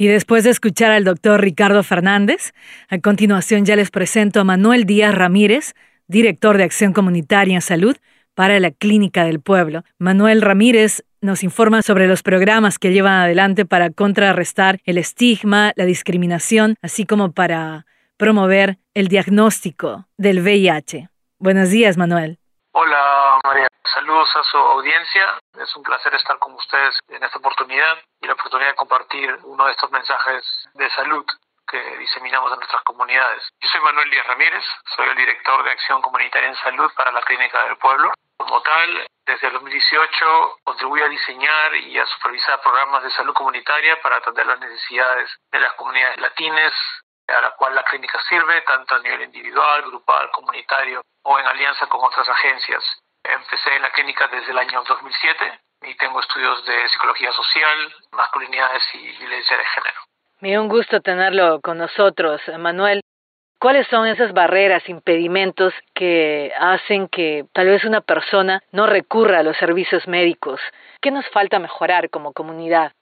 Y después de escuchar al doctor Ricardo Fernández, a continuación ya les presento a Manuel Díaz Ramírez, director de Acción Comunitaria en Salud para la Clínica del Pueblo. Manuel Ramírez nos informa sobre los programas que llevan adelante para contrarrestar el estigma, la discriminación, así como para promover el diagnóstico del VIH. Buenos días, Manuel. Hola, María. Saludos a su audiencia. Es un placer estar con ustedes en esta oportunidad y la oportunidad de compartir uno de estos mensajes de salud que diseminamos en nuestras comunidades. Yo soy Manuel Díaz Ramírez, soy el director de Acción Comunitaria en Salud para la Clínica del Pueblo. Como tal, desde el 2018 contribuye a diseñar y a supervisar programas de salud comunitaria para atender las necesidades de las comunidades latinas, a la cual la clínica sirve, tanto a nivel individual, grupal, comunitario o en alianza con otras agencias. Empecé en la clínica desde el año 2007 y tengo estudios de psicología social, masculinidades y violencia de género. Me un gusto tenerlo con nosotros, Manuel. ¿Cuáles son esas barreras, impedimentos que hacen que tal vez una persona no recurra a los servicios médicos? ¿Qué nos falta mejorar como comunidad?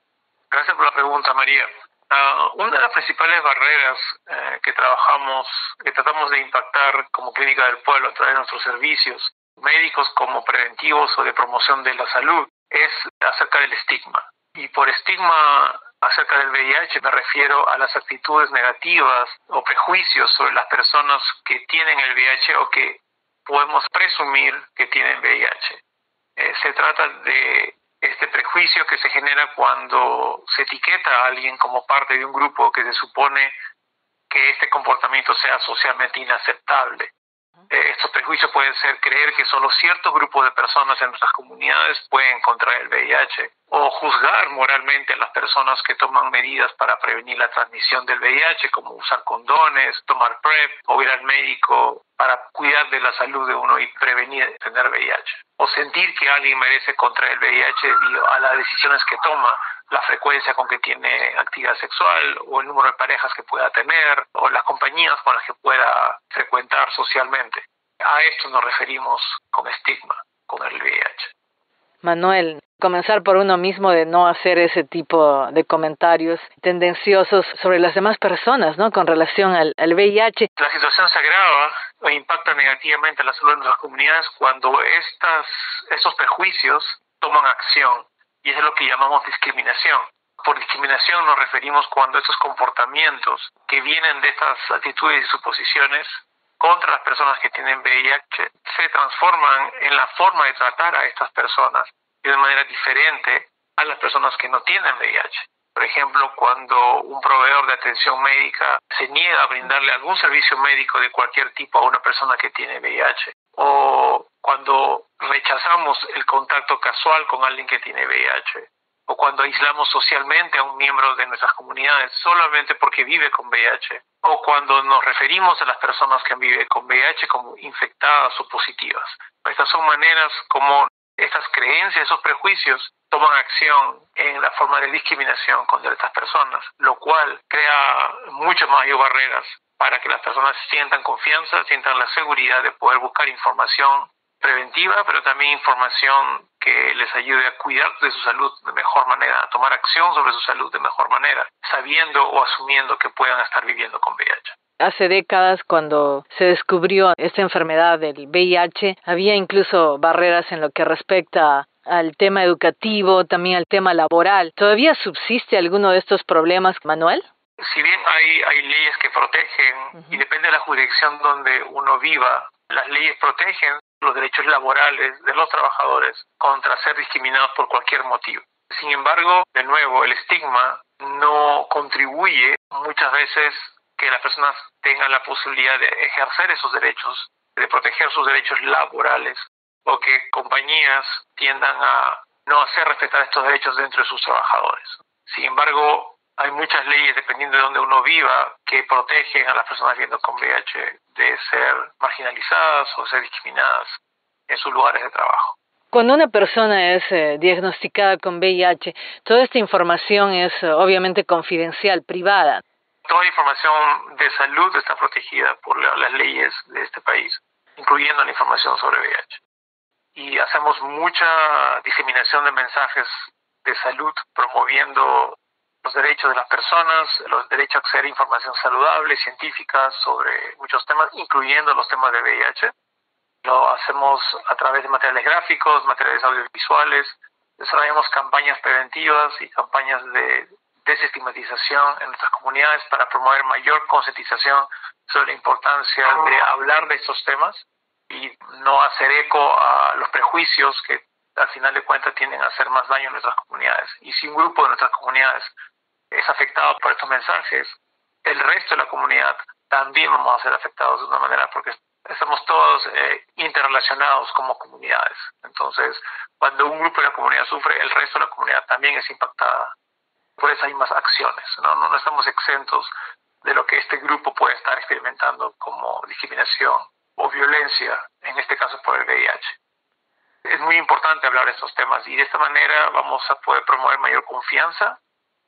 Gracias por la pregunta, María. Ah, una de las principales barreras eh, que trabajamos, que tratamos de impactar como Clínica del Pueblo a través de nuestros servicios médicos como preventivos o de promoción de la salud es acerca del estigma. Y por estigma acerca del VIH me refiero a las actitudes negativas o prejuicios sobre las personas que tienen el VIH o que podemos presumir que tienen VIH. Eh, se trata de este prejuicio que se genera cuando se etiqueta a alguien como parte de un grupo que se supone que este comportamiento sea socialmente inaceptable. Eh, estos prejuicios pueden ser creer que solo ciertos grupos de personas en nuestras comunidades pueden contraer el VIH o juzgar moralmente a las personas que toman medidas para prevenir la transmisión del VIH, como usar condones, tomar PrEP o ir al médico para cuidar de la salud de uno y prevenir tener VIH. O sentir que alguien merece contraer el VIH debido a las decisiones que toma la frecuencia con que tiene actividad sexual o el número de parejas que pueda tener o las compañías con las que pueda frecuentar socialmente. A esto nos referimos con estigma, con el VIH. Manuel, comenzar por uno mismo de no hacer ese tipo de comentarios tendenciosos sobre las demás personas, ¿no? Con relación al, VIH. La situación se agrava e impacta negativamente la salud de nuestras comunidades cuando estas, estos prejuicios toman acción y eso es lo que llamamos discriminación. Por discriminación nos referimos cuando estos comportamientos que vienen de estas actitudes y suposiciones contra las personas que tienen VIH se transforman en la forma de tratar a estas personas de manera diferente a las personas que no tienen VIH. Por ejemplo, cuando un proveedor de atención médica se niega a brindarle algún servicio médico de cualquier tipo a una persona que tiene VIH, o cuando rechazamos el contacto casual con alguien que tiene VIH, o cuando aislamos socialmente a un miembro de nuestras comunidades solamente porque vive con VIH, o cuando nos referimos a las personas que viven con VIH como infectadas o positivas. Estas son maneras como estas creencias, esos prejuicios toman acción en la forma de discriminación contra estas personas, lo cual crea muchas más barreras para que las personas sientan confianza, sientan la seguridad de poder buscar información preventiva, pero también información que les ayude a cuidar de su salud de mejor manera, a tomar acción sobre su salud de mejor manera, sabiendo o asumiendo que puedan estar viviendo con VIH. Hace décadas, cuando se descubrió esta enfermedad del VIH, había incluso barreras en lo que respecta al tema educativo, también al tema laboral. ¿Todavía subsiste alguno de estos problemas, Manuel? Si bien hay, hay leyes que protegen, y depende de la jurisdicción donde uno viva, las leyes protegen los derechos laborales de los trabajadores contra ser discriminados por cualquier motivo. Sin embargo, de nuevo, el estigma no contribuye muchas veces que las personas tengan la posibilidad de ejercer esos derechos, de proteger sus derechos laborales, o que compañías tiendan a no hacer respetar estos derechos dentro de sus trabajadores. Sin embargo, hay muchas leyes, dependiendo de donde uno viva, que protegen a las personas viviendo con VIH de ser marginalizadas o ser discriminadas en sus lugares de trabajo. Cuando una persona es eh, diagnosticada con VIH, toda esta información es eh, obviamente confidencial, privada. Toda información de salud está protegida por las leyes de este país, incluyendo la información sobre VIH. Y hacemos mucha diseminación de mensajes de salud promoviendo los derechos de las personas, los derechos a acceder a información saludable, científica sobre muchos temas, incluyendo los temas de VIH. Lo hacemos a través de materiales gráficos, materiales audiovisuales, desarrollamos campañas preventivas y campañas de desestigmatización en nuestras comunidades para promover mayor concientización sobre la importancia de hablar de estos temas y no hacer eco a los prejuicios que al final de cuentas tienden a hacer más daño en nuestras comunidades. Y si un grupo de nuestras comunidades es afectado por estos mensajes, el resto de la comunidad también vamos a ser afectados de una manera porque estamos todos eh, interrelacionados como comunidades. Entonces, cuando un grupo de la comunidad sufre, el resto de la comunidad también es impactada por esas mismas acciones. No, no, no estamos exentos de lo que este grupo puede estar experimentando como discriminación o violencia, en este caso por el VIH. Es muy importante hablar de estos temas y de esta manera vamos a poder promover mayor confianza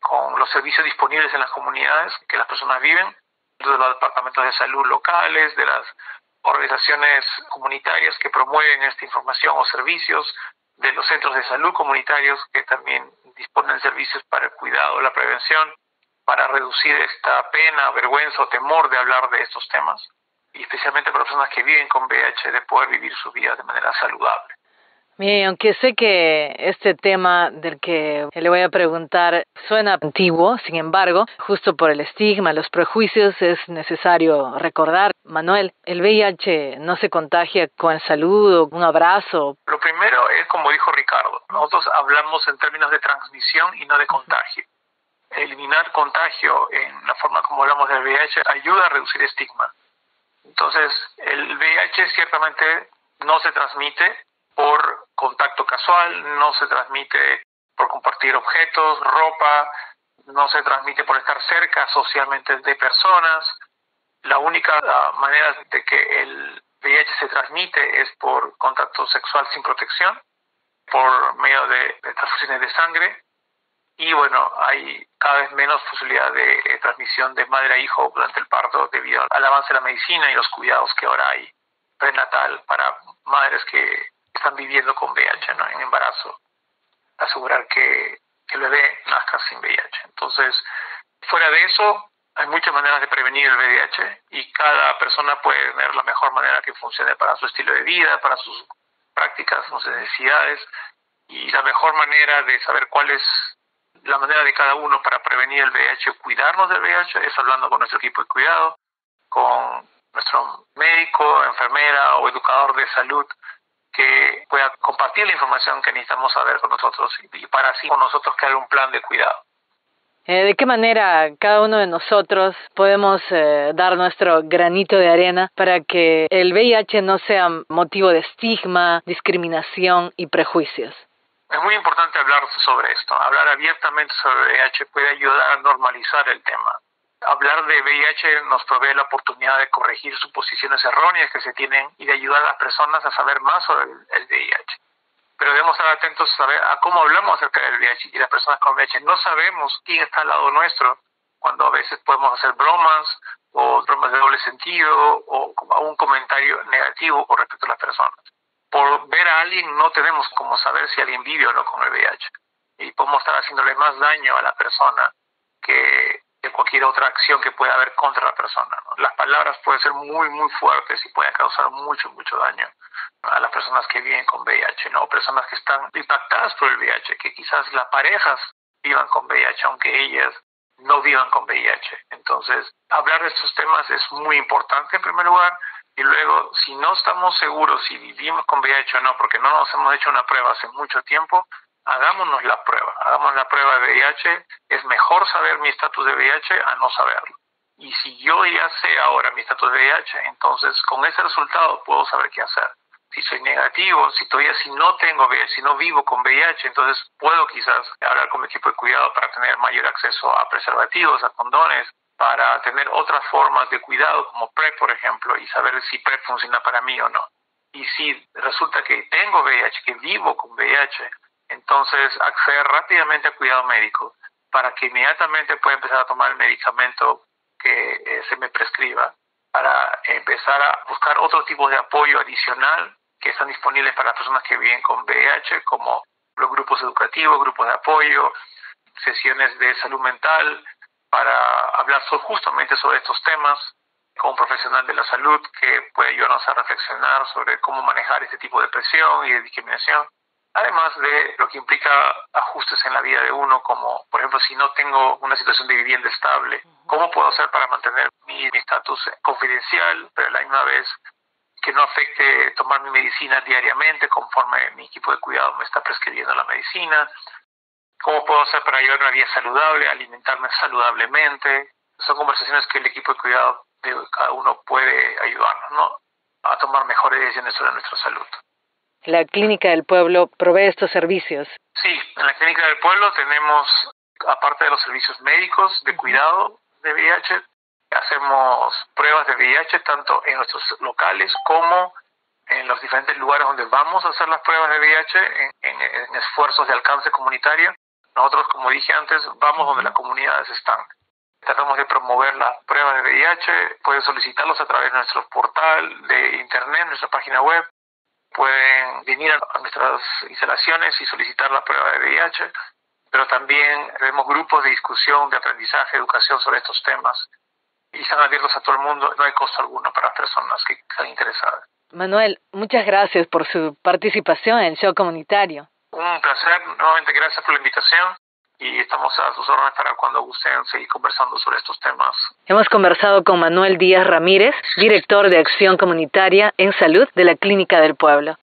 con los servicios disponibles en las comunidades que las personas viven, de los departamentos de salud locales, de las organizaciones comunitarias que promueven esta información o servicios, de los centros de salud comunitarios que también disponen servicios para el cuidado, la prevención, para reducir esta pena, vergüenza o temor de hablar de estos temas, y especialmente para personas que viven con VIH, de poder vivir su vida de manera saludable. Mire, aunque sé que este tema del que le voy a preguntar suena antiguo, sin embargo, justo por el estigma, los prejuicios, es necesario recordar, Manuel, el VIH no se contagia con el saludo, un abrazo. Lo primero es, como dijo Ricardo, nosotros hablamos en términos de transmisión y no de contagio. Eliminar contagio en la forma como hablamos del VIH ayuda a reducir estigma. Entonces, el VIH ciertamente no se transmite por contacto casual, no se transmite por compartir objetos, ropa, no se transmite por estar cerca socialmente de personas. La única ah, manera de que el VIH se transmite es por contacto sexual sin protección, por medio de, transfusiones de sangre. Y bueno, hay cada vez menos posibilidad de transmisión de madre a hijo durante el parto debido al avance de la medicina y los cuidados que ahora hay prenatal para madres que están viviendo con VIH ¿no? en embarazo, asegurar que, el bebé nazca sin VIH. Entonces, fuera de eso, hay muchas maneras de prevenir el VIH y cada persona puede tener la mejor manera que funcione para su estilo de vida, para sus prácticas, sus necesidades y la mejor manera de saber cuál es la manera de cada uno para prevenir el VIH, cuidarnos del VIH, es hablando con nuestro equipo de cuidado, con nuestro médico, enfermera o educador de salud que pueda compartir la información que necesitamos saber con nosotros y para así con nosotros crear un plan de cuidado. Eh, ¿De qué manera cada uno de nosotros podemos eh, dar nuestro granito de arena para que el VIH no sea motivo de estigma, discriminación y prejuicios? Es muy importante hablar sobre esto. Hablar abiertamente sobre el VIH puede ayudar a normalizar el tema hablar de VIH nos provee la oportunidad de corregir suposiciones erróneas que se tienen y de ayudar a las personas a saber más sobre el, VIH. Pero debemos estar atentos a, a cómo hablamos acerca del VIH y las personas con VIH. No sabemos quién está al lado nuestro cuando a veces podemos hacer bromas o bromas de doble sentido o un comentario negativo con respecto a las personas. Por ver a alguien no tenemos como saber si alguien vive o no con el VIH. Y podemos estar haciéndole más daño a la persona que cualquier otra acción que pueda haber contra la persona. Las palabras pueden ser muy, muy fuertes y pueden causar mucho, mucho daño a las personas que viven con VIH, ¿no? Personas que están impactadas por el VIH, que quizás las parejas vivan con VIH, aunque ellas no vivan con VIH. Entonces, hablar de estos temas es muy importante en primer lugar. Y luego, si no estamos seguros si vivimos con VIH o no, porque no nos hemos hecho una prueba hace mucho tiempo, hagámonos la prueba, hagamos la prueba de VIH, es mejor saber mi estatus de VIH a no saberlo. Y si yo ya sé ahora mi estatus de VIH, entonces con ese resultado puedo saber qué hacer. Si soy negativo, si todavía si no tengo VIH, si no vivo con VIH, entonces puedo quizás hablar con mi equipo de cuidado para tener mayor acceso a preservativos, a condones, para tener otras formas de cuidado como PrEP, por ejemplo, y saber si PrEP funciona para mí o no. Y si resulta que tengo VIH, que vivo con VIH, entonces acceder rápidamente al cuidado médico para que inmediatamente pueda empezar a tomar el medicamento que eh, se me prescriba, para empezar a buscar otro tipo de apoyo adicional que están disponibles para las personas que viven con VIH, como los grupos educativos, grupos de apoyo, sesiones de salud mental para hablar justamente sobre estos temas con un profesional de la salud que puede ayudarnos a reflexionar sobre cómo manejar este tipo de presión y de discriminación. Además de lo que implica ajustes en la vida de uno, como por ejemplo si no tengo una situación de vivienda estable, ¿cómo puedo hacer para mantener mi estatus confidencial, pero a la misma vez que no afecte tomar mi medicina diariamente conforme mi equipo de cuidado me está prescribiendo la medicina? ¿Cómo puedo hacer para llevar una vida saludable, alimentarme saludablemente? Son conversaciones que el equipo de cuidado de cada uno puede ayudarnos ¿no? a tomar mejores decisiones sobre nuestra salud. La Clínica del Pueblo provee estos servicios. Sí, en la Clínica del Pueblo tenemos, aparte de los servicios médicos de cuidado de VIH, hacemos pruebas de VIH tanto en nuestros locales como en los diferentes lugares donde vamos a hacer las pruebas de VIH en, en esfuerzos de alcance comunitario. Nosotros, como dije antes, vamos donde las comunidades están. Tratamos de promover las pruebas de VIH, pueden solicitarlos a través de nuestro portal de internet, nuestra página web, pueden venir a nuestras instalaciones y solicitar la prueba de VIH, pero también tenemos grupos de discusión, de aprendizaje, educación sobre estos temas y están abiertos a todo el mundo, no hay costo alguno para las personas que están interesadas. Manuel, muchas gracias por su participación en el show comunitario. Un placer, nuevamente gracias por la invitación y estamos a sus órdenes para cuando gusten seguir conversando sobre estos temas. Hemos conversado con Manuel Díaz Ramírez, director de Acción Comunitaria en Salud de la Clínica del Pueblo.